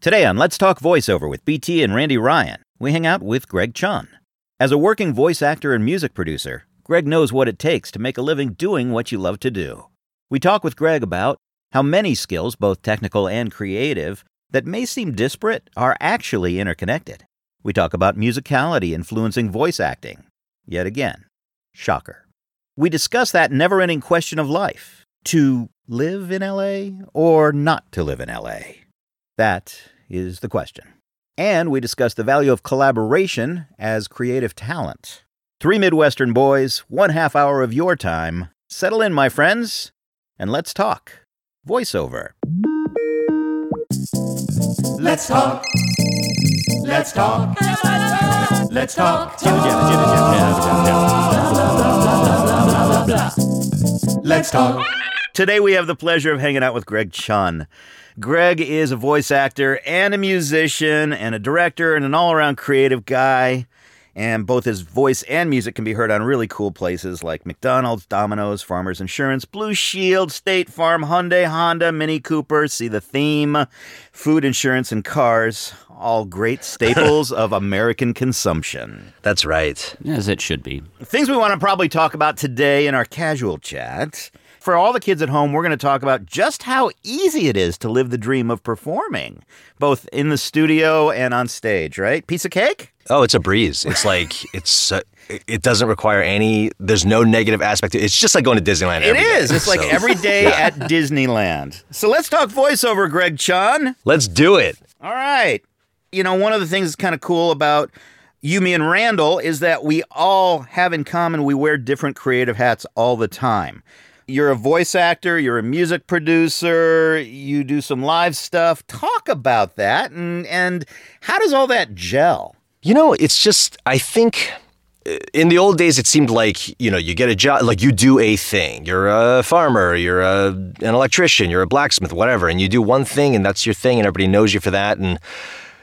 Today on Let's Talk Voiceover with BT and Randy Ryan, we hang out with Greg Chun. As a working voice actor and music producer, Greg knows what it takes to make a living doing what you love to do. We talk with Greg about how many skills, both technical and creative, that may seem disparate are actually interconnected. We talk about musicality influencing voice acting. Yet again, shocker. We discuss that never ending question of life to live in LA or not to live in LA? That is the question. And we discuss the value of collaboration as creative talent. Three Midwestern boys, one half hour of your time. Settle in, my friends, and let's talk. Voiceover. Let's talk. Let's talk. Let's talk. Let's talk. Today we have the pleasure of hanging out with Greg Chun. Greg is a voice actor and a musician and a director and an all around creative guy. And both his voice and music can be heard on really cool places like McDonald's, Domino's, Farmers Insurance, Blue Shield, State Farm, Hyundai, Honda, Mini Cooper, See the Theme, Food Insurance, and Cars. All great staples of American consumption. That's right. As it should be. Things we want to probably talk about today in our casual chat. For all the kids at home, we're going to talk about just how easy it is to live the dream of performing, both in the studio and on stage, right? Piece of cake? Oh, it's a breeze. It's like it's uh, it doesn't require any. There's no negative aspect. to it. It's just like going to Disneyland. It every day. is. It's like So, every day at Disneyland. So let's talk voiceover, Greg Chun. Let's do it. All right. You know, one of the things that's kind of cool about you, me, and Randall is that we all have in common we wear different creative hats all the time. You're a voice actor, you're a music producer, you do some live stuff. Talk about that and and how does all that gel? You know, it's just I think uh, in the old days it seemed like you know you get a job like you do a thing. You're a farmer, you're a, an electrician, you're a blacksmith, whatever, and you do one thing and that's your thing, and everybody knows you for that, and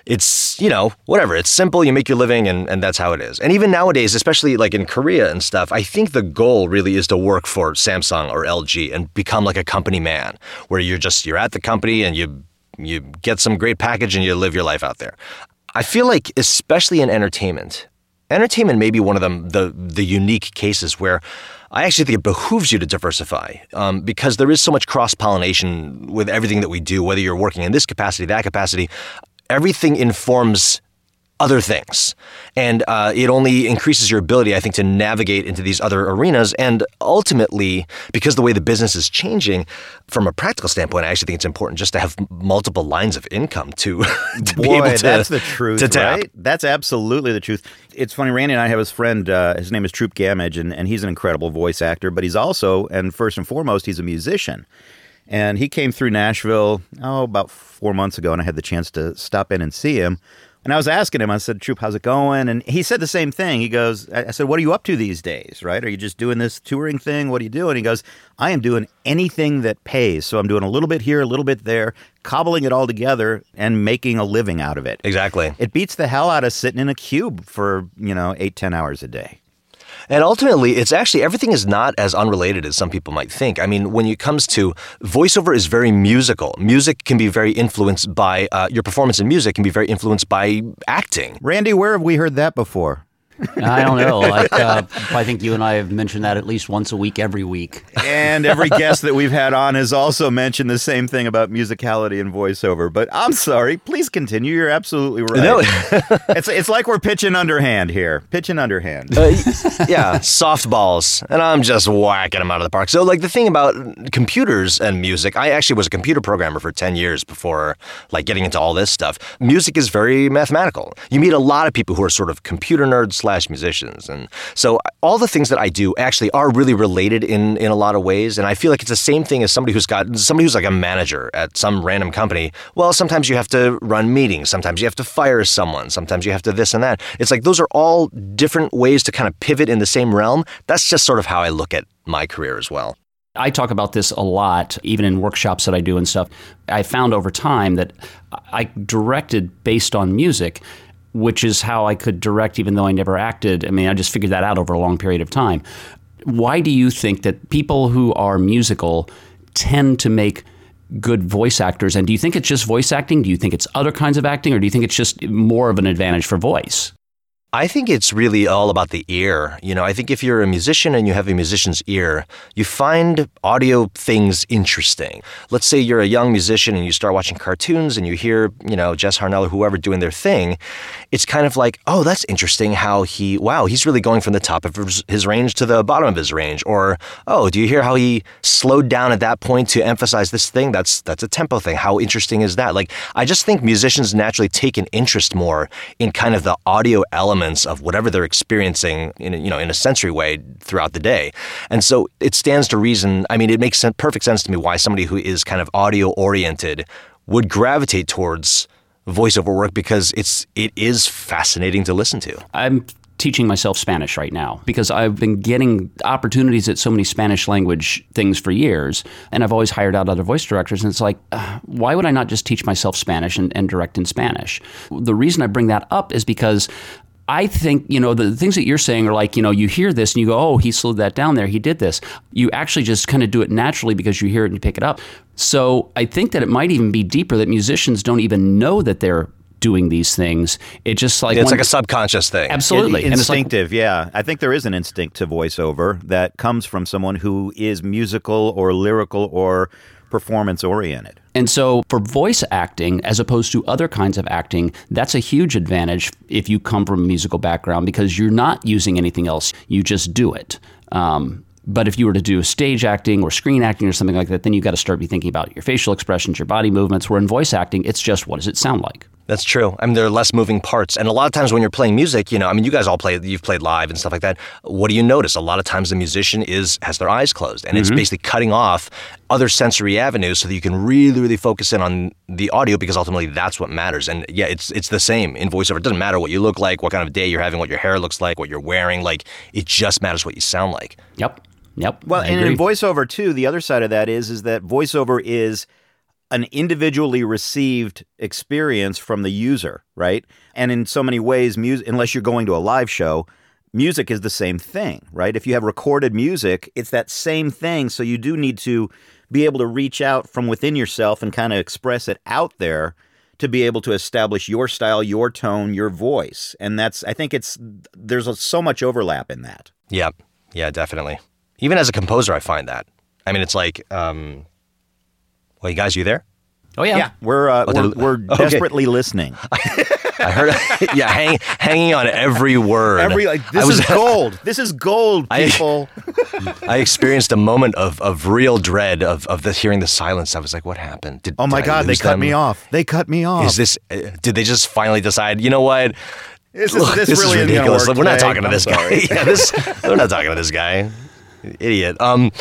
it's you know whatever. It's simple. You make your living and, and that's how it is. And even nowadays especially like in korea and stuff i think the goal really is to work for samsung or lg and become like a company man where you're just you're at the company and you you get some great package and you live your life out there. I feel like especially in entertainment entertainment may be one of them the the unique cases where I actually think it behooves you to diversify um, because there is so much cross pollination with everything that we do, whether you're working in this capacity, that capacity. Everything informs other things. And uh, it only increases your ability, I think, to navigate into these other arenas. And ultimately, because the way the business is changing, from a practical standpoint, I actually think it's important just to have multiple lines of income to, to be Boy, able to. that's the truth, to tap. right? That's absolutely the truth. It's funny, Randy and I have his friend, uh, his name is Troop Gamage, and, and he's an incredible voice actor, but he's also, and first and foremost, he's a musician. And he came through Nashville, oh, about four months ago, and I had the chance to stop in and see him. And I was asking him, I said, Troop, how's it going? And he said the same thing. He goes, I said, what are you up to these days, right? Are you just doing this touring thing? What are you doing? He goes, I am doing anything that pays. So I'm doing a little bit here, a little bit there, cobbling it all together and making a living out of it. Exactly. It beats the hell out of sitting in a cube for, you know, eight, ten hours a day. And ultimately, it's actually everything is not as unrelated as some people might think. I mean, when it comes to voiceover, is very musical. Music can be very influenced by uh, your performance in music can be very influenced by acting. Randy, where have we heard that before? I don't know. Like, uh, I think you and I have mentioned that at least once a week, every week. And every guest that we've had on has also mentioned the same thing about musicality and voiceover. But I'm sorry, please continue. You're absolutely right. No. it's it's like we're pitching underhand here, pitching underhand. Uh, yeah, softballs, and I'm just whacking them out of the park. So, like the thing about computers and music, I actually was a computer programmer for ten years before like getting into all this stuff. Music is very mathematical. You meet a lot of people who are sort of computer nerds slash musicians, and so all the things that I do actually are really related in in a lot of ways. And I feel like it's the same thing as somebody who's got somebody who's like a manager at some random company. Well, sometimes you have to run meetings, sometimes you have to fire someone, sometimes you have to this and that. It's like those are all different ways to kind of pivot in the same realm. That's just sort of how I look at my career as well. I talk about this a lot, even in workshops that I do and stuff. I found over time that I directed based on music, which is how I could direct even though I never acted. I mean, I just figured that out over a long period of time. Why do you think that people who are musical tend to make good voice actors? And do you think it's just voice acting? Do you think it's other kinds of acting? Or do you think it's just more of an advantage for voice? I think it's really all about the ear. You know, I think if you're a musician and you have a musician's ear, you find audio things interesting. Let's say you're a young musician and you start watching cartoons and you hear, you know, Jess Harnell or whoever doing their thing. It's kind of like, oh, that's interesting how he, wow, he's really going from the top of his range to the bottom of his range. Or, oh, do you hear how he slowed down at that point to emphasize this thing? That's that's a tempo thing. How interesting is that? Like, I just think musicians naturally take an interest more in kind of the audio element elements of whatever they're experiencing in a, you know in a sensory way throughout the day. And so it stands to reason. I mean, it makes perfect sense to me why somebody who is kind of audio oriented would gravitate towards voiceover work because it's it is fascinating to listen to. I'm teaching myself Spanish right now because I've been getting opportunities at so many Spanish language things for years. And I've always hired out other voice directors. And it's like, uh, why would I not just teach myself Spanish and, and direct in Spanish? The reason I bring that up is because I think, you know, the things that you're saying are like, you know, you hear this and you go, oh, he slowed that down there. He did this. You actually just kind of do it naturally because you hear it and you pick it up. So I think that it might even be deeper that musicians don't even know that they're doing these things. It just like it's when, like a subconscious thing. Absolutely, In, instinctive. Like, yeah, I think there is an instinct to voiceover that comes from someone who is musical or lyrical or performance oriented. And so, for voice acting, as opposed to other kinds of acting, that's a huge advantage if you come from a musical background because you're not using anything else. You just do it. Um, but if you were to do stage acting or screen acting or something like that, then you've got to start be thinking about your facial expressions, your body movements. Where in voice acting, it's just what does it sound like? That's true. I mean, there are less moving parts, and a lot of times when you're playing music, you know, I mean, you guys all play, you've played live and stuff like that. What do you notice? A lot of times the musician is has their eyes closed, and mm-hmm. it's basically cutting off other sensory avenues so that you can really, really focus in on the audio because ultimately that's what matters. And yeah, it's it's the same in voiceover. It doesn't matter what you look like, what kind of day you're having, what your hair looks like, what you're wearing. Like it just matters what you sound like. Yep. Yep. Well, I and agree. in voiceover too, the other side of that is is that voiceover is an individually received experience from the user, right? And in so many ways, music, unless you're going to a live show, music is the same thing, right? If you have recorded music, it's that same thing. So you do need to be able to reach out from within yourself and kind of express it out there to be able to establish your style, your tone, your voice. And that's, I think it's, there's a, so much overlap in that. Yeah. Yeah, definitely. Even as a composer, I find that. I mean, it's like, um, well, you guys, you there? Oh yeah, yeah. We're uh, we're, we're desperately listening. I heard, yeah, hang, hanging on every word. Every like, this was, is gold. This is gold, people. I, I, experienced a moment of, of real dread of of the, hearing the silence. I was like, "What happened? Did, oh my did god, they cut them? me off. They cut me off. Is this? Uh, did they just finally decide? You know what? This is, Look, this, this really is ridiculous. We're not talking to this guy. yeah, this, we're not talking to this guy. Idiot. Um,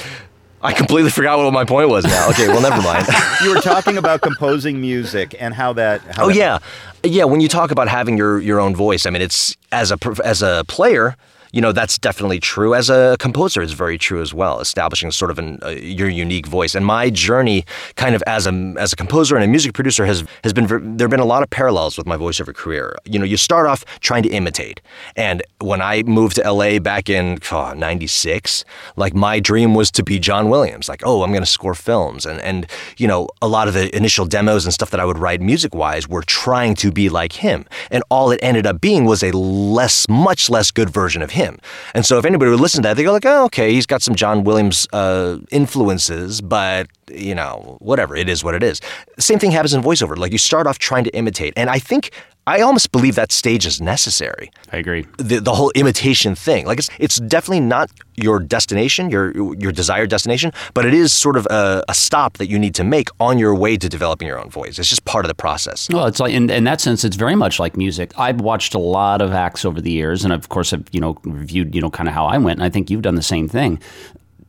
I completely forgot what my point was now. Okay, well, never mind. you were talking about composing music and how that. How oh that yeah, yeah. When you talk about having your your own voice, I mean, it's as a as a player, you know that's definitely true. As a composer, it's very true as well. Establishing sort of an, uh, your unique voice. And my journey, kind of as a as a composer and a music producer, has has been there have been a lot of parallels with my voiceover career. You know, you start off trying to imitate, and when I moved to LA back in '96, oh, like my dream was to be John Williams. Like, oh, I'm going to score films, and and you know, a lot of the initial demos and stuff that I would write music wise were trying to be like him, and all it ended up being was a less, much less good version of him him. And so if anybody would listen to that, they go like, oh, okay, he's got some John Williams uh, influences, but you know, whatever, it is what it is. Same thing happens in voiceover. Like you start off trying to imitate. And I think I almost believe that stage is necessary. I agree. The, the whole imitation thing, like it's it's definitely not your destination, your your desired destination, but it is sort of a, a, stop that you need to make on your way to developing your own voice. It's just part of the process. Well, it's like in, in that sense, it's very much like music. I've watched a lot of acts over the years, and of course, I've you know reviewed you know kind of how I went, and I think you've done the same thing.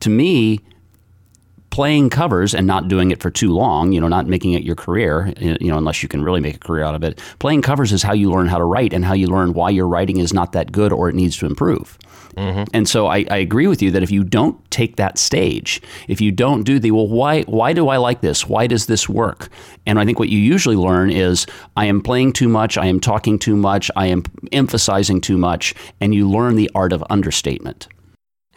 To me, playing covers and not doing it for too long, you know, not making it your career, you know, unless you can really make a career out of it. Playing covers is how you learn how to write and how you learn why your writing is not that good or it needs to improve. Mm-hmm. And so I, I, agree with you that if you don't take that stage, if you don't do the well, why why do I like this? Why does this work? And I think what you usually learn is I am playing too much, I am talking too much, I am emphasizing too much, and you learn the art of understatement.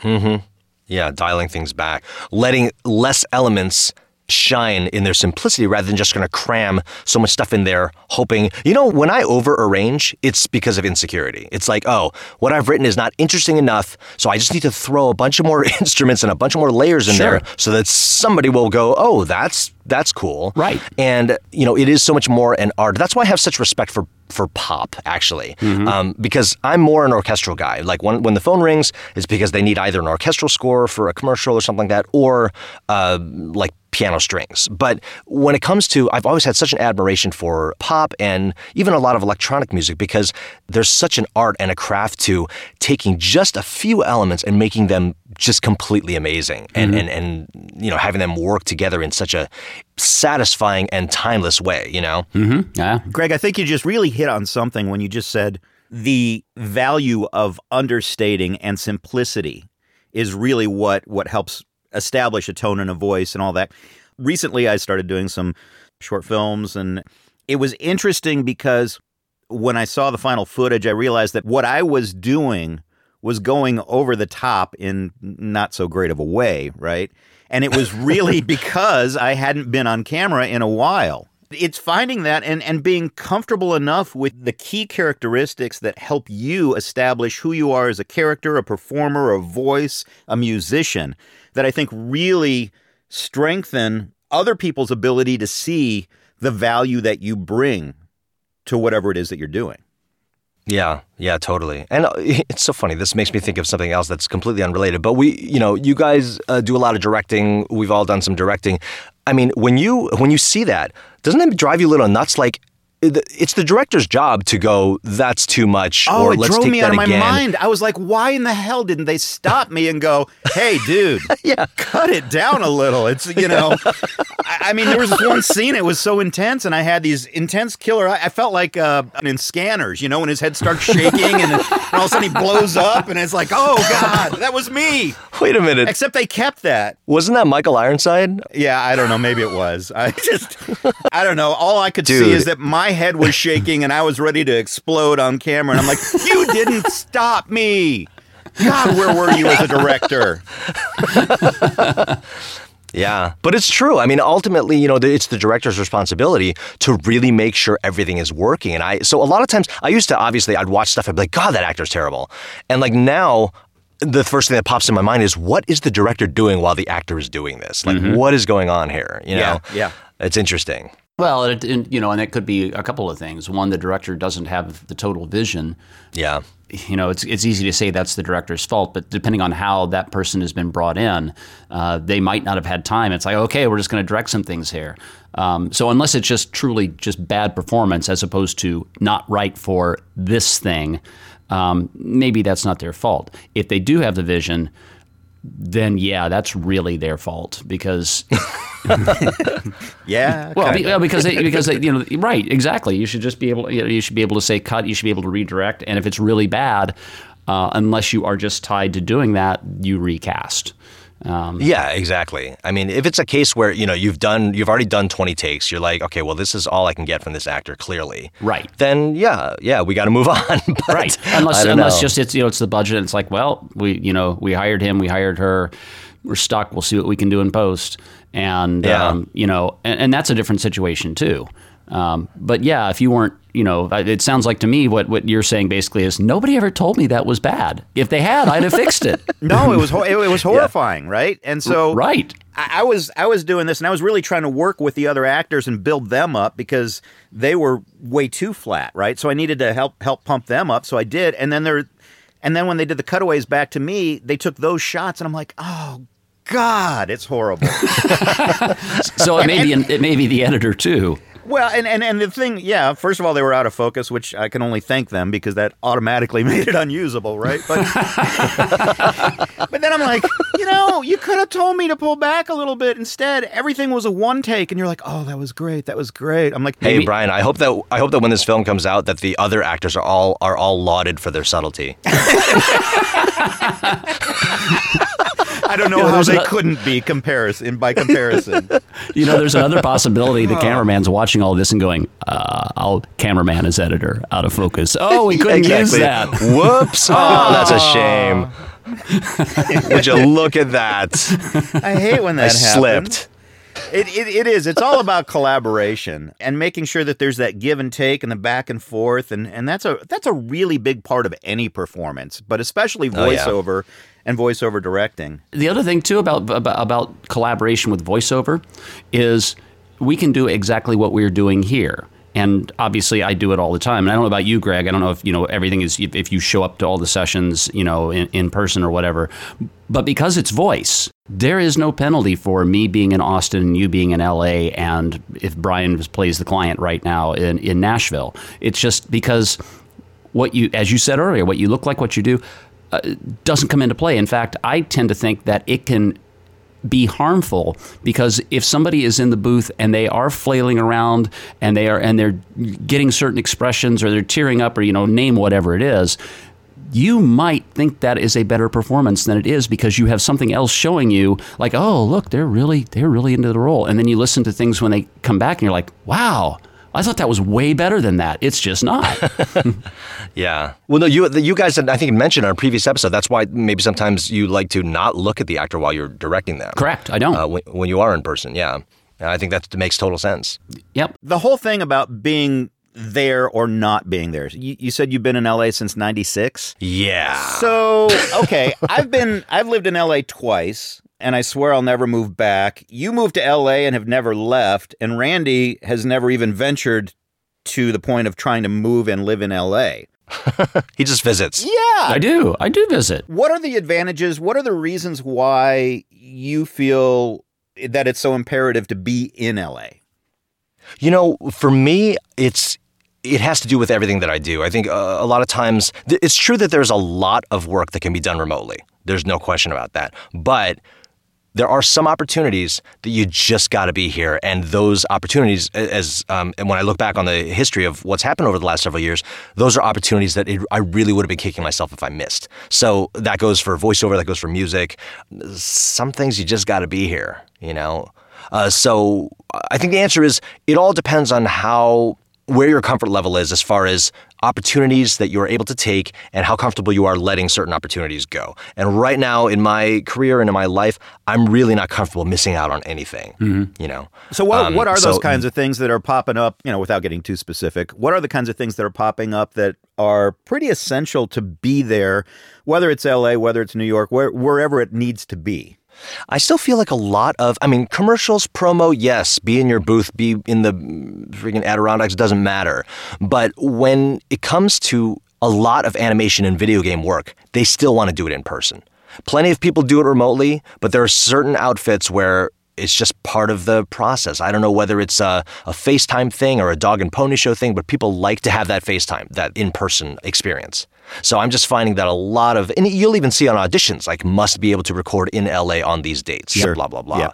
Mm-hmm. Yeah, dialing things back, letting less elements shine in their simplicity rather than just going to cram so much stuff in there, hoping. You know, when I over arrange, it's because of insecurity. It's like, oh, what I've written is not interesting enough, so I just need to throw a bunch of more instruments and a bunch of more layers in Sure. there so that somebody will go, oh, that's that's cool. Right. And you know, it is so much more an art. That's why I have such respect for for pop, actually, um, because I'm more an orchestral guy. Like when when the phone rings, it's because they need either an orchestral score for a commercial or something like that, or uh, like piano strings. But when it comes to, I've always had such an admiration for pop and even a lot of electronic music because there's such an art and a craft to taking just a few elements and making them just completely amazing and, mm-hmm. and, and you know having them work together in such a satisfying and timeless way you know mm-hmm. Yeah. Greg, I think you just really hit on something when you just said the value of understating and simplicity is really what what helps establish a tone and a voice and all that. Recently, I started doing some short films, and it was interesting because when I saw the final footage, I realized that what I was doing was going over the top in not so great of a way, right? And it was really because I hadn't been on camera in a while. It's finding that and, and being comfortable enough with the key characteristics that help you establish who you are as a character, a performer, a voice, a musician, that I think really strengthen other people's ability to see the value that you bring to whatever it is that you're doing. Yeah, yeah, totally. And uh, it's so funny. This makes me think of something else that's completely unrelated. But we, you know, you guys uh, do a lot of directing. We've all done some directing. I mean, when you when you see that, doesn't it drive you a little nuts? Like, it's the director's job to go, "That's too much," Oh, or it "Let's drove me out of my again." mind. I was like, why in the hell didn't they stop me and go, hey, dude, Yeah. cut it down a little? It's, you know, I, mean, there was this one scene, it was so intense, and I had these intense killer, I, I felt like uh, in scanners, you know, when his head starts shaking and, and all of a sudden he blows up, and it's like, oh, God, that was me. Wait a minute, Except they kept that. wasn't that Michael Ironside? Yeah, I don't know. Maybe it was. I just, I don't know. All I could see is that my head was shaking and I was ready to explode on camera. And I'm like, you didn't stop me. God, where were you as a director? Yeah, but it's true. I mean, ultimately, you know, it's the director's responsibility to really make sure everything is working. And I, so a lot of times, I used to obviously, I'd watch stuff, I'd be like, God, that actor's terrible. And like now, the first thing that pops in my mind is, what is the director doing while the actor is doing this? Like, what is going on here? You know, Mm-hmm. Yeah, yeah. it's interesting. Well, it, and, you know, and it could be a couple of things. One, the director doesn't have the total vision. Yeah, you know, it's it's easy to say that's the director's fault, but depending on how that person has been brought in, uh, they might not have had time. It's like, okay, we're just going to direct some things here. Um, so unless it's just truly just bad performance as opposed to not right for this thing, um, maybe that's not their fault. If they do have the vision, then yeah, that's really their fault because Yeah. well, be, well, because they, because they, you know, right, exactly. You should just be able, you, know, you should be able to say cut. You should be able to redirect, and if it's really bad, uh, unless you are just tied to doing that, you recast. Um, yeah, exactly. I mean, if it's a case where you know you've done, you've already done twenty takes, you're like, okay, well, this is all I can get from this actor, clearly. Right. Then yeah, yeah, we got to move on. Right. Unless unless know. just it's you know it's the budget. And it's like, well, we you know we hired him, we hired her. We're stuck. We'll see what we can do in post. And Yeah. um, you know, and, and that's a different situation too. Um, but yeah, if you weren't, you know, it sounds like to me what, what you're saying basically is nobody ever told me that was bad. If they had, I'd have fixed it. no, it was it, was horrifying, right? And so right. I, I was I was doing this, and I was really trying to work with the other actors and build them up because they were way too flat, right? So I needed to help help pump them up. So I did, and then they're, and then when they did the cutaways back to me, they took those shots, and I'm like, oh God, it's horrible. So it may be it may be the editor too. Well, and, and and the thing, yeah, first of all, they were out of focus, which I can only thank them because that automatically made it unusable, right? But but then I'm like, you know, you could have told me to pull back a little bit. Instead, everything was a one take, and you're like, oh, that was great, that was great. I'm like, Hey Maybe- Brian, I hope that I hope that when this film comes out, that the other actors are all are all lauded for their subtlety. I don't know Yeah, how they a- couldn't be comparison by comparison. You know, there's another possibility. The cameraman's watching all this and going, uh, "I'll cameraman as editor out of focus." Oh, we couldn't use that. Whoops! Oh, that's a shame. Would you look at that? I hate when I that happens. slipped. It, it, it is. It's all about collaboration and making sure that there's that give and take and the back and forth, and, and that's a that's a really big part of any performance, but especially Oh, yeah. voiceover and voiceover directing. The other thing too about, about about collaboration with voiceover is we can do exactly what we're doing here. And obviously, I do it all the time. And I don't know about you, Greg. I don't know if you know everything is if, you show up to all the sessions, you know, in, in person or whatever. But because it's voice, there is no penalty for me being in Austin and you being in LA. And if Brian plays the client right now in, in Nashville, it's just because what you, as you said earlier, what you look like, what you do, uh, doesn't come into play. In fact, I tend to think that it can be harmful because if somebody is in the booth and they are flailing around and they are and they're getting certain expressions or they're tearing up or you know name whatever it is you might think that is a better performance than it is because you have something else showing you like oh look they're really they're really into the role. And then you listen to things when they come back and you're like wow I thought that was way better than that. It's just not. Yeah. Well, no, you you guys, I think, mentioned on a previous episode. That's why maybe sometimes you like to not look at the actor while you're directing them. Correct. I don't. Uh, when, when you are in person, yeah. And I think that makes total sense. yep. The whole thing about being there or not being there. You, you said you've been in LA since 96. Yeah. So, okay, I've been I've lived in LA twice and I swear I'll never move back. You moved to LA and have never left and Randy has never even ventured to the point of trying to move and live in LA. he just visits. Yeah. I do. I do visit. What are the advantages? What are the reasons why you feel that it's so imperative to be in LA? You know, for me, it's it has to do with everything that I do. I think uh, a lot of times th- it's true that there's a lot of work that can be done remotely. There's no question about that. But there are some opportunities that you just got to be here, and those opportunities, as um, and when I look back on the history of what's happened over the last several years, those are opportunities that it, I really would have been kicking myself if I missed. So that goes for voiceover, that goes for music. Some things you just got to be here, you know. Uh, so I think the answer is it all depends on how where your comfort level is as far as opportunities that you're able to take and how comfortable you are letting certain opportunities go. And right now in my career and in my life, I'm really not comfortable missing out on anything. You know. So what Um, what are those so- kinds of things that are popping up, you know, without getting too specific? What are the kinds of things that are popping up that are pretty essential to be there, whether it's LA, whether it's New York, where, wherever it needs to be? I still feel like a lot of, I mean, commercials, promo, yes, be in your booth, be in the freaking Adirondacks, doesn't matter. But when it comes to a lot of animation and video game work, they still want to do it in person. Plenty of people do it remotely, but there are certain outfits where it's just part of the process. I don't know whether it's a, a FaceTime thing or a dog and pony show thing, but people like to have that FaceTime, that in person experience. So I'm just finding that a lot of, and you'll even see on auditions, like must be able to record in LA on these dates, Sure. blah, blah, blah. Yeah.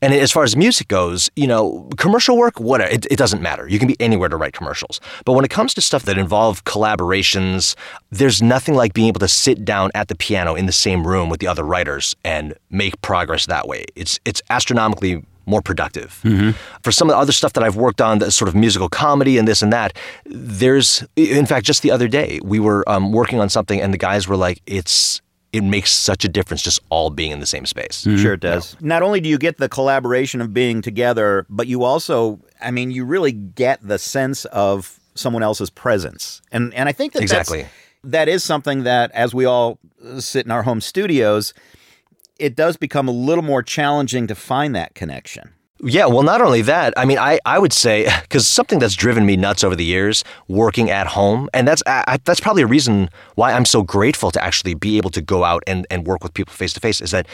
And as far as music goes, you know, commercial work, whatever, it, it doesn't matter. You can be anywhere to write commercials. But when it comes to stuff that involve collaborations, there's nothing like being able to sit down at the piano in the same room with the other writers and make progress that way. It's it's astronomically more productive. For some of the other stuff that I've worked on, that sort of musical comedy and this and that, there's, in fact, just the other day, we were um, working on something and the guys were like, it's, it makes such a difference just all being in the same space. Sure it does. Not only do you get the collaboration of being together, but you also, I mean, you really get the sense of someone else's presence. And and I think that that's- Exactly. that is something that as we all uh, sit in our home studios, it does become a little more challenging to find that connection. Yeah, well, not only that, I mean, I, I would say, because something that's driven me nuts over the years, working at home, and that's I, that's probably a reason why I'm so grateful to actually be able to go out and, and work with people face to face, is that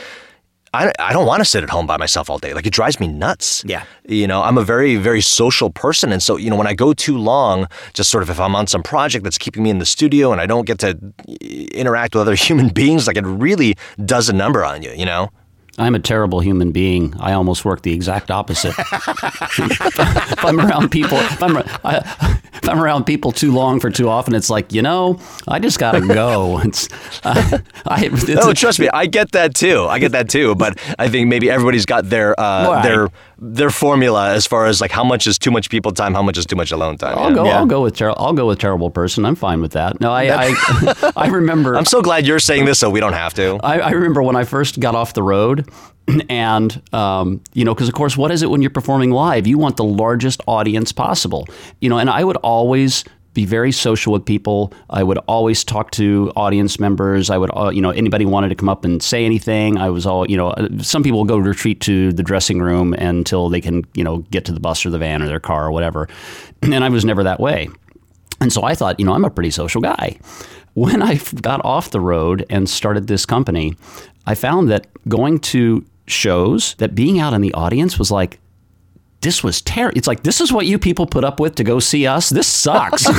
I, I don't want to sit at home by myself all day. Like, it drives me nuts. Yeah. You know, I'm a very, very social person. And so, you know, when I go too long, just sort of if I'm on some project that's keeping me in the studio and I don't get to interact with other human beings, like, it really does a number on you, you know? I'm a terrible human being. I almost work the exact opposite. if I'm around people, if I'm, I, if I'm around people too long for too often, it's like you know, I just gotta go. It's, uh, I, it's Oh, trust me, I get that too. I get that too. But I think maybe everybody's got their uh, Right. their their formula as far as like how much is too much people time, how much is too much alone time. I'll yeah. go. Yeah. I'll go with ter- I'll go with terrible person. I'm fine with that. No, I I, I remember. I'm so glad you're saying this so we don't have to. I, I remember when I first got off the road, and um, you know, because of course, what is it when you're performing live? You want the largest audience possible, you know. And I would always be very social with people. I would always talk to audience members. I would, uh, you know, anybody wanted to come up and say anything. I was all, you know, uh, some people go retreat to the dressing room until they can, you know, get to the bus or the van or their car or whatever. And I was never that way. And so I thought, you know, I'm a pretty social guy. When I got off the road and started this company, I found that going to shows, that being out in the audience was like, this was terrible. It's like, this is what you people put up with to go see us? This sucks.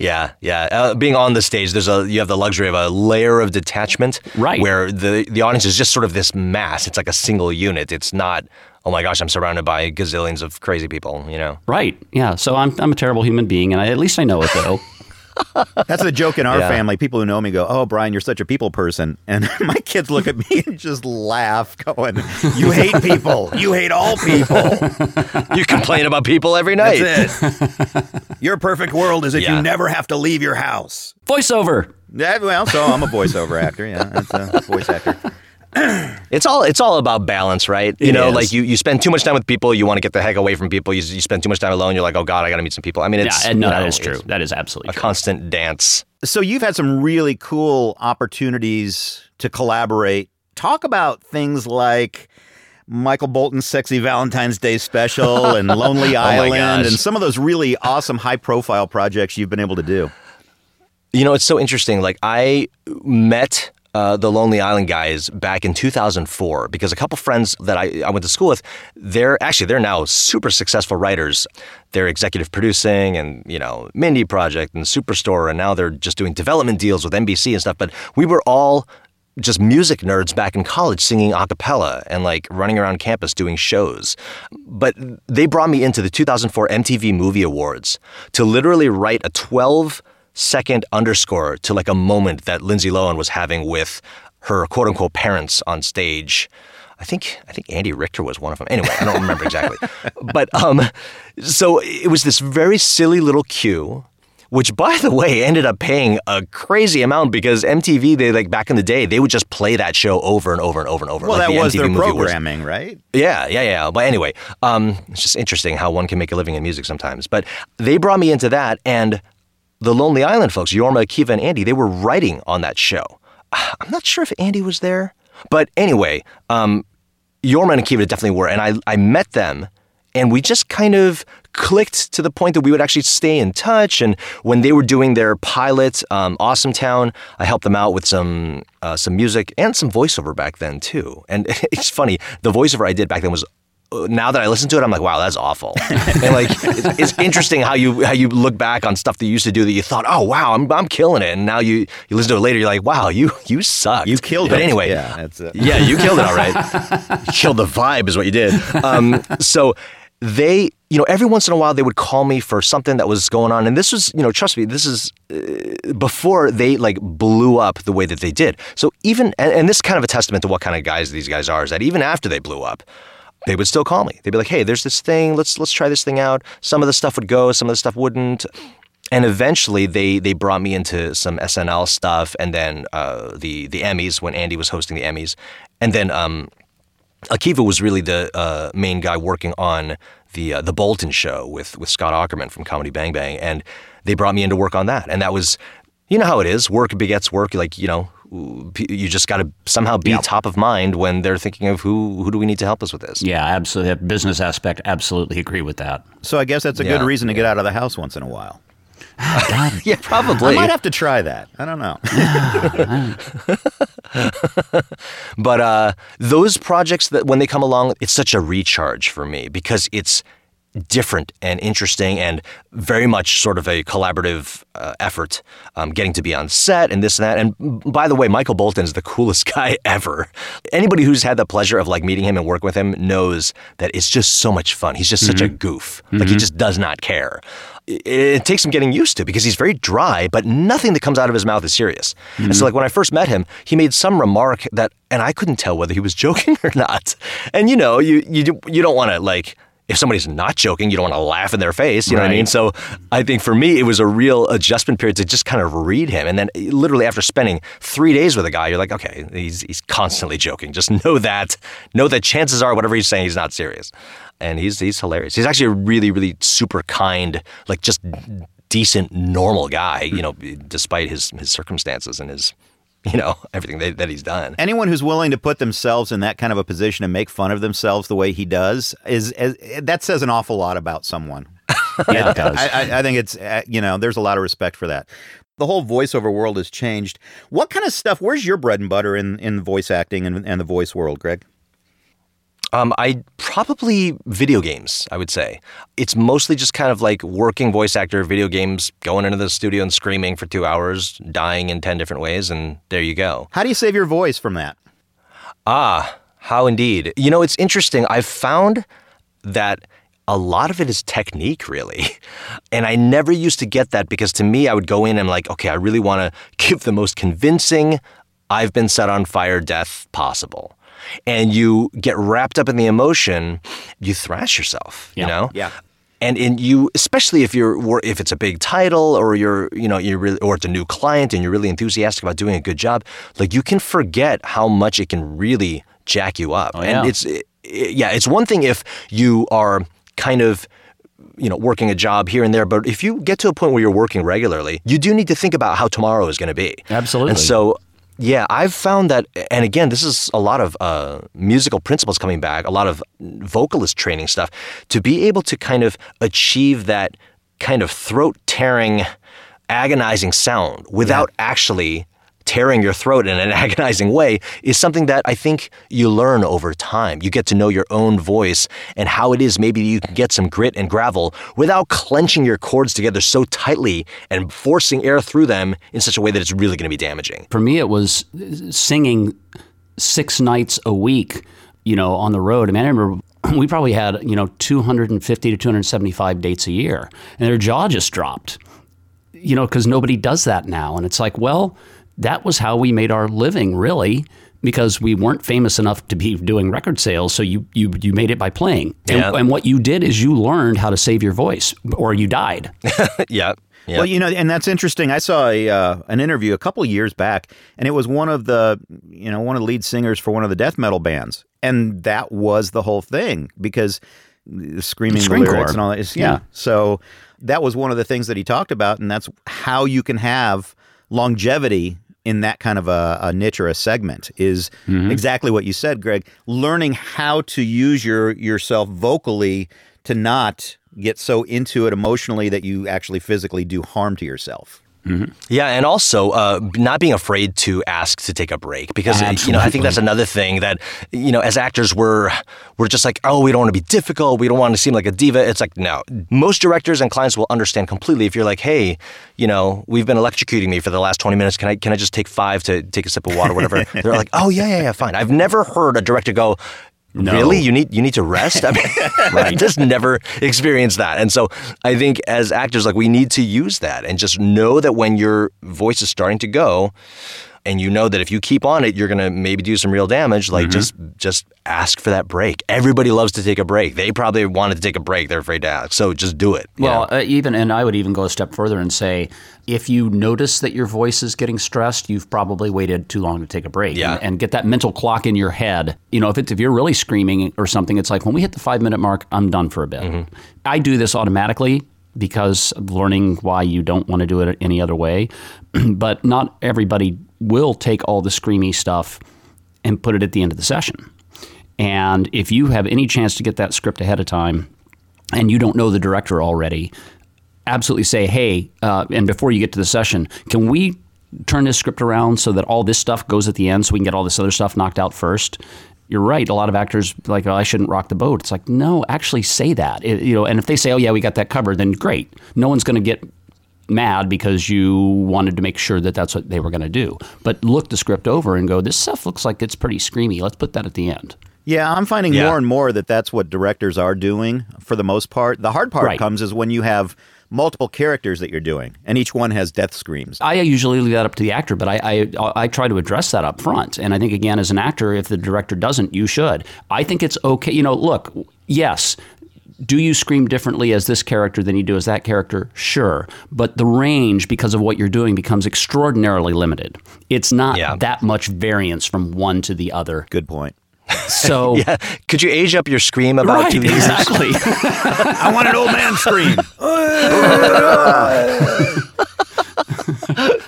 Yeah, yeah. Uh, being on the stage, there's a you have the luxury of a layer of detachment, Right. Where the the audience is just sort of this mass. It's like a single unit. It's not. Oh my gosh, I'm surrounded by gazillions of crazy people. You know. right. Yeah. So I'm, I'm a terrible human being, and I, at least I know it, though. That's the joke in our Yeah. family. People who know me go, "Oh, Brian, you're such a people person," and my kids look at me and just laugh, going, "You hate people. You hate all people. You complain about people every night. That's it. Your perfect world is if Yeah. you never have to leave your house." Voiceover. Yeah, well, so I'm a voiceover actor. Yeah, that's a voice actor. It's all it's all about balance, right? You It know, is. like you, you spend too much time with people, you want to get the heck away from people. You, you spend too much time alone, you're like, oh god, I got to meet some people. I mean, it's yeah. and No, that know, is true. That is absolutely A true. constant dance. So you've had some really cool opportunities to collaborate. Talk about things like Michael Bolton's Sexy Valentine's Day special and Lonely oh Island gosh. and some of those really awesome high profile projects you've been able to do. You know, it's so interesting. Like I met uh, the Lonely Island guys back in 2004 because a couple friends that I, I went to school with, they're actually they're now super successful writers. They're executive producing and you know Mindy Project and Superstore, and now they're just doing development deals with NBC and stuff. But we were all just music nerds back in college singing a cappella and like running around campus doing shows. But they brought me into the 2004 MTV Movie Awards to literally write a 12 second underscore to like a moment that Lindsay Lohan was having with her quote unquote parents on stage. I think I think Andy Richter was one of them. Anyway, I don't remember exactly. But um so it was this very silly little cue which by the way ended up paying a crazy amount because MTV they like back in the day they would just play that show over and over and over and over. Well, like that the was MTV their programming, right? Yeah, yeah, yeah. But anyway, um, it's just interesting how one can make a living in music sometimes. But they brought me into that, and the Lonely Island folks, Jorma, Akiva, and Andy, they were writing on that show. I'm not sure if Andy was there, but anyway, um, Jorma and Akiva definitely were, and I I met them, and we just kind of clicked to the point that we would actually stay in touch. And when they were doing their pilot, um, Awesometown, I helped them out with some uh, some music and some voiceover back then too. And it's funny, the voiceover I did back then was. Now that I listen to it, I'm like, wow, that's awful. and like, it's, it's interesting how you how you look back on stuff that you used to do that you thought, oh wow, I'm, I'm killing it, and now you you listen to it later, you're like, wow, you you sucked. You killed but it. anyway, Yeah, that's it. yeah, you killed it all right. you killed the vibe, is what you did. Um, so they, you know, every once in a while they would call me for something that was going on, and this was, you know, trust me, this is uh, before they like blew up the way that they did. So even, and, and this is kind of a testament to what kind of guys these guys are, is that even after they blew up. They would still call me. They'd be like, "Hey, there's this thing. Let's let's try this thing out." Some of the stuff would go, some of the stuff wouldn't and eventually they they brought me into some SNL stuff, and then uh, the the Emmys when Andy was hosting the Emmys, and then um, Akiva was really the uh, main guy working on the uh, the Bolton show with with Scott Aukerman from Comedy Bang Bang, and they brought me in to work on that, and that was. You know how it is. Work begets work. Like you know, you just got to somehow be top of mind when they're thinking of who who do we need to help us with this. Yeah, absolutely. That business aspect, absolutely agree with that. So I guess that's a good reason to get out of the house once in a while. Yeah, probably. I might have to try that. I don't know. But uh, those projects that when they come along, it's such a recharge for me because it's different and interesting and very much sort of a collaborative uh, effort. Um, getting to be on set and this and that. And by the way, Michael Bolton is the coolest guy ever. Anybody who's had the pleasure of like meeting him and working with him knows that it's just so much fun. He's just such a goof. Like he just does not care. it, it takes some getting used to because he's very dry, but nothing that comes out of his mouth is serious. And so, like when I first met him, he made some remark that, and I couldn't tell whether he was joking or not. And you know, you you you don't want to like. If somebody's not joking, you don't want to laugh in their face. You know what I mean? So I think for me, it was a real adjustment period to just kind of read him. And then literally after spending three days with a guy, you're like, okay, he's, he's constantly joking. Just know that, know that chances are whatever he's saying, he's not serious. And he's, he's hilarious. He's actually a really, really super kind, like just decent, normal guy, you know, despite his, his circumstances and his, you know, everything that, that he's done. Anyone who's willing to put themselves in that kind of a position and make fun of themselves the way he does is, is that says an awful lot about someone. Yeah, it does. I, I, I think it's uh, you know there's a lot of respect for that. The whole voiceover world has changed. What kind of stuff? Where's your bread and butter in in voice acting and, and the voice world, Greg? Um, I probably video games. I would say it's mostly just kind of like working voice actor video games, going into the studio and screaming for two hours, dying in ten different ways, and there you go. How do you save your voice from that? Ah, how indeed. You know, it's interesting. I've found that a lot of it is technique, really. And I never used to get that because to me, I would go in and I'm like, okay, I really want to give the most convincing, I've been set on fire death possible. And you get wrapped up in the emotion, you thrash yourself, you know? Yeah. and in you especially if you're if it's a big title or you're you know you're really or it's a new client and you're really enthusiastic about doing a good job like you can forget how much it can really jack you up Oh, yeah. and it's it, it- yeah it's one thing if you are kind of you know working a job here and there but if you get to a point where you're working regularly you do need to think about how tomorrow is going to be Absolutely. and so yeah, I've found that, and again, this is a lot of uh, musical principles coming back, a lot of vocalist training stuff, to be able to kind of achieve that kind of throat tearing, agonizing sound without actually tearing your throat in an agonizing way is something that I think you learn over time. You get to know your own voice and how it is maybe you can get some grit and gravel without clenching your cords together so tightly and forcing air through them in such a way that it's really going to be damaging. For me, it was singing six nights a week, you know, on the road. I mean, I remember we probably had, you know, 250 to 275 dates a year, and their jaw just dropped, you know, because nobody does that now. And it's like, well, that was how we made our living, really. Because we weren't famous enough to be doing record sales, so you you, you made it by playing, and, Yeah. and what you did is you learned how to save your voice, or you died. yeah. Yeah. Well, you know, and that's interesting. I saw a uh, an interview a couple of years back, and it was one of the you know one of the lead singers for one of the death metal bands, and that was the whole thing because the screaming the lyrics core. and all that. Is, yeah. Yeah. So that was one of the things that he talked about, and that's how you can have longevity in that kind of a, a niche or a segment is mm-hmm. exactly what you said, Greg. Learning how to use your yourself vocally to not get so into it emotionally that you actually physically do harm to yourself. Yeah, and also uh, not being afraid to ask to take a break because you know I think that's another thing that you know as actors we're we're just like oh we don't want to be difficult. We don't want to seem like a diva. It's like no. Most directors and clients will understand completely if you're like hey you know we've been electrocuting me for the last 20 minutes. Can I can I just take five to take a sip of water whatever? They're like oh yeah yeah yeah fine. I've never heard a director go Really? You need you need to rest? I mean, I just never experienced that. And so I think as actors, like we need to use that and just know that when your voice is starting to go and you know that if you keep on it, you're gonna maybe do some real damage, like just just ask for that break. Everybody loves to take a break. They probably wanted to take a break. They're afraid to ask. So just do it. Well, uh, even and I would even go a step further and say, if you notice that your voice is getting stressed, you've probably waited too long to take a break. Yeah. And, and get that mental clock in your head. You know, if it's if you're really screaming or something, it's like when we hit the five minute mark, I'm done for a bit. I do this automatically because learning why you don't want to do it any other way. but not everybody will take all the screamy stuff and put it at the end of the session. And if you have any chance to get that script ahead of time and you don't know the director already, absolutely say, hey, uh, and before you get to the session, can we turn this script around so that all this stuff goes at the end so we can get all this other stuff knocked out first? You're right. A lot of actors like, oh, I shouldn't rock the boat. It's like, no, actually say that. It- you know, and if they say, oh yeah, we got that covered, then great. No one's going to get mad because you wanted to make sure that that's what they were going to do. But look the script over and go, this stuff looks like it's pretty screamy. Let's put that at the end. Yeah, I'm finding Yeah. more and more that that's what directors are doing for the most part. The hard part Right. comes is when you have multiple characters that you're doing, and each one has death screams. I usually leave that up to the actor, but I, I I try to address that up front. And I think again, as an actor, if the director doesn't, you should. I think it's okay. You know, look, yes. Do you scream differently as this character than you do as that character? Sure. But the range, because of what you're doing, becomes extraordinarily limited. It's not Yeah. that much variance from one to the other. Good point. So, Yeah. Could you age up your scream about right, two years? exactly. I want an old man scream.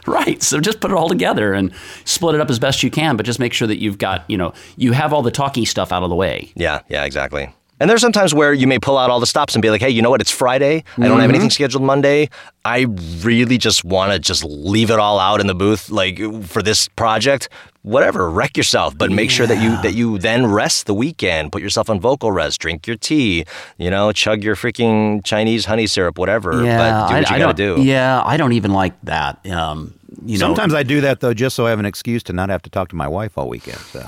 Right. So just put it all together and split it up as best you can, but just make sure that you've got, you know, you have all the talky stuff out of the way. Yeah, yeah, exactly. And there's sometimes where you may pull out all the stops and be like, hey, you know what? It's Friday. I don't have anything scheduled Monday. I really just want to just leave it all out in the booth, like for this project. Whatever, wreck yourself, but make sure that you that you then rest the weekend. Put yourself on vocal rest. Drink your tea. You know, chug your freaking Chinese honey syrup, whatever. but do what you got to don't, do. Yeah, I don't even like that. Um, you know, Sometimes I do that though, just so I have an excuse to not have to talk to my wife all weekend. So.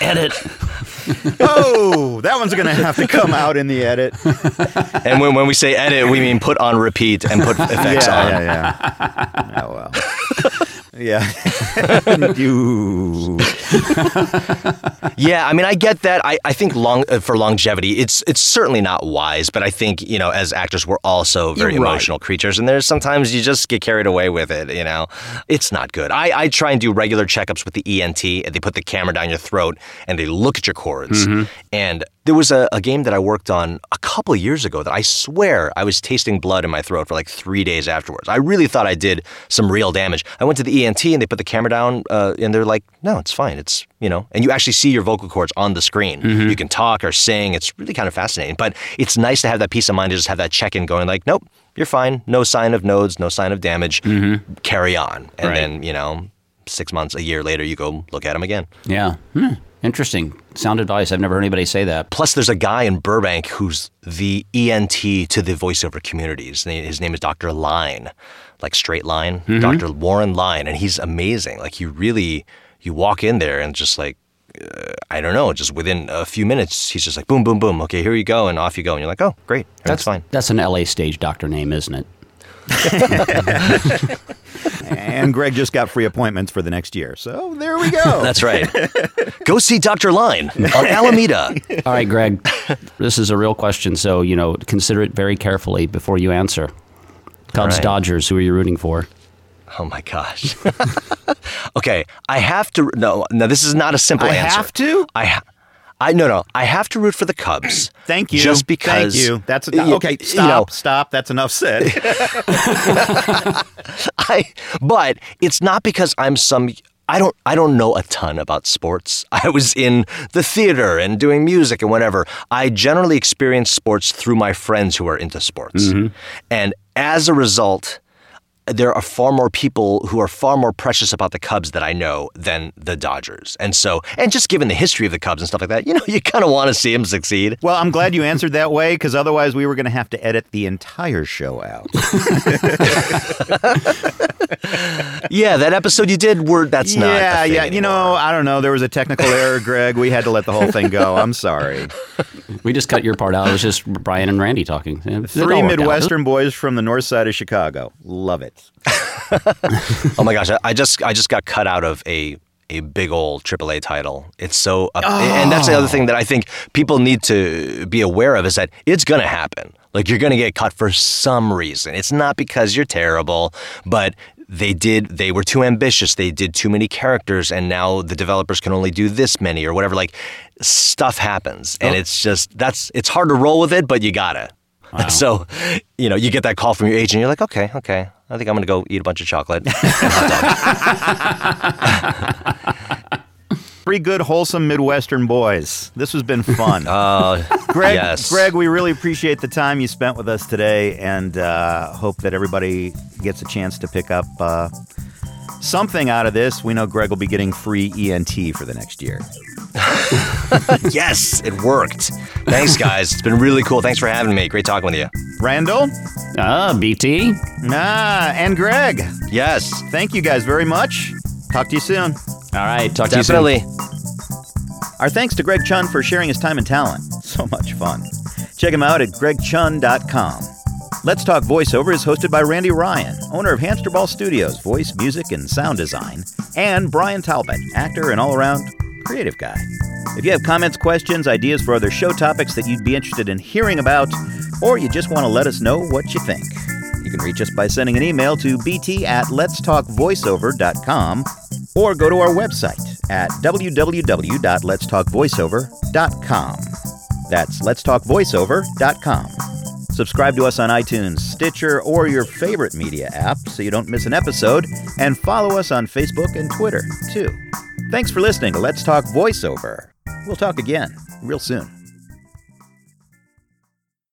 edit. oh, that one's gonna have to come out in the edit. And when, when we say edit, we mean put on repeat and put effects on. yeah, yeah, yeah. Oh well. Yeah. you. Yeah, I mean, I get that. I, I think long uh, for longevity, it's it's certainly not wise. But I think you know, as actors, we're also very right. emotional creatures, and there's sometimes you just get carried away with it. You know, it's not good. I, I try and do regular checkups with the ENT, and they put the camera down your throat and they look at your cords. Mm-hmm. And there was a, a game that I worked on a couple years ago that I swear I was tasting blood in my throat for like three days afterwards. I really thought I did some real damage. I went to the ENT and they put the camera down, uh, and they're like, "No, it's fine. It's you know," and you actually see your vocal cords on the screen. Mm-hmm. You can talk or sing. It's really kind of fascinating. But it's nice to have that peace of mind to just have that check in going like, "Nope, you're fine. No sign of nodes. No sign of damage. Carry on." And Mm-hmm. Right. then you know, six months, a year later, you go look at them again. Yeah. Hmm. Interesting. Sound advice. I've never heard anybody say that. Plus, there's a guy in Burbank who's the ENT to the voiceover communities. His name is Dr. Line, like straight line, Dr. Warren Line, and he's amazing. Like you really, you walk in there and just like, uh, I don't know, just within a few minutes, he's just like, boom, boom, boom. Okay, here you go, and off you go, and you're like, oh, great, that's fine. That's an LA stage doctor name, isn't it? And Greg just got free appointments for the next year. So there we go. That's right. go see Dr. Line on Alameda. All right, Greg. this is a real question, so you know, consider it very carefully before you answer. Cubs, right. Dodgers. Who are you rooting for? Oh my gosh. okay, I have to. No, no, this is not a simple I answer. have to? I, ha- I no, no. I have to root for the Cubs. Thank you. Just because. Thank you. That's y- okay. you Stop. know, stop. That's enough said. I, but it's not because I'm some. I don't. I don't know a ton about sports. I was in the theater and doing music and whatever. I generally experience sports through my friends who are into sports, mm-hmm. and as a result. There are far more people who are far more precious about the Cubs that I know than the Dodgers. And so, and just given the history of the Cubs and stuff like that, you know, you kind of want to see them succeed. well, I'm glad you answered that way because otherwise we were going to have to edit the entire show out. Yeah, that episode you did, were that's not. yeah, yeah. You know. I don't know. There was a technical error, Greg. We had to let the whole thing go. I'm sorry. We just cut your part out. It was just Brian and Randy talking. It Three worked out. Midwestern boys from the north side of Chicago. Love it. Oh my gosh, I- I just I just got cut out of a a big old AAA title. It's so up, and that's the other thing that I think people need to be aware of is that it's going to happen. Like you're going to get cut for some reason. It's not because you're terrible, but they did they were too ambitious. They did too many characters and now the developers can only do this many or whatever like stuff happens. And it's just that's it's hard to roll with it, but you got to. So, you know, you get that call from your agent, you're like, okay, okay, I think I'm gonna go eat a bunch of chocolate. Three good, wholesome Midwestern boys. This has been fun. Uh, Greg, yes. Greg, we really appreciate the time you spent with us today, and uh, hope that everybody gets a chance to pick up uh, something out of this. We know Greg will be getting free ENT for the next year. yes, it worked. Thanks, guys. It's been really cool. Thanks for having me. Great talking with you. Randall, Ah, BT. ah, and Greg, Yes, thank you guys very much. Talk to you soon. All right. Talk to you soon. definitely. Our thanks to Greg Chun for sharing his time and talent. So much fun. Check him out at gregchun.com. Let's Talk Voiceover is hosted by Randy Ryan, owner of Hamsterball Studios, voice, music, and sound design, and Brian Talbot, actor and all around creative guy. If you have comments, questions, ideas for other show topics that you'd be interested in hearing about, or you just want to let us know what you think, you can reach us by sending an email to bt at letstalkvoiceover.com or go to our website at www.letstalkvoiceover.com. That's letstalkvoiceover.com. Subscribe to us on iTunes, Stitcher, or your favorite media app so you don't miss an episode, and follow us on Facebook and Twitter, too. Thanks for listening to Let's Talk Voiceover. We'll talk again real soon.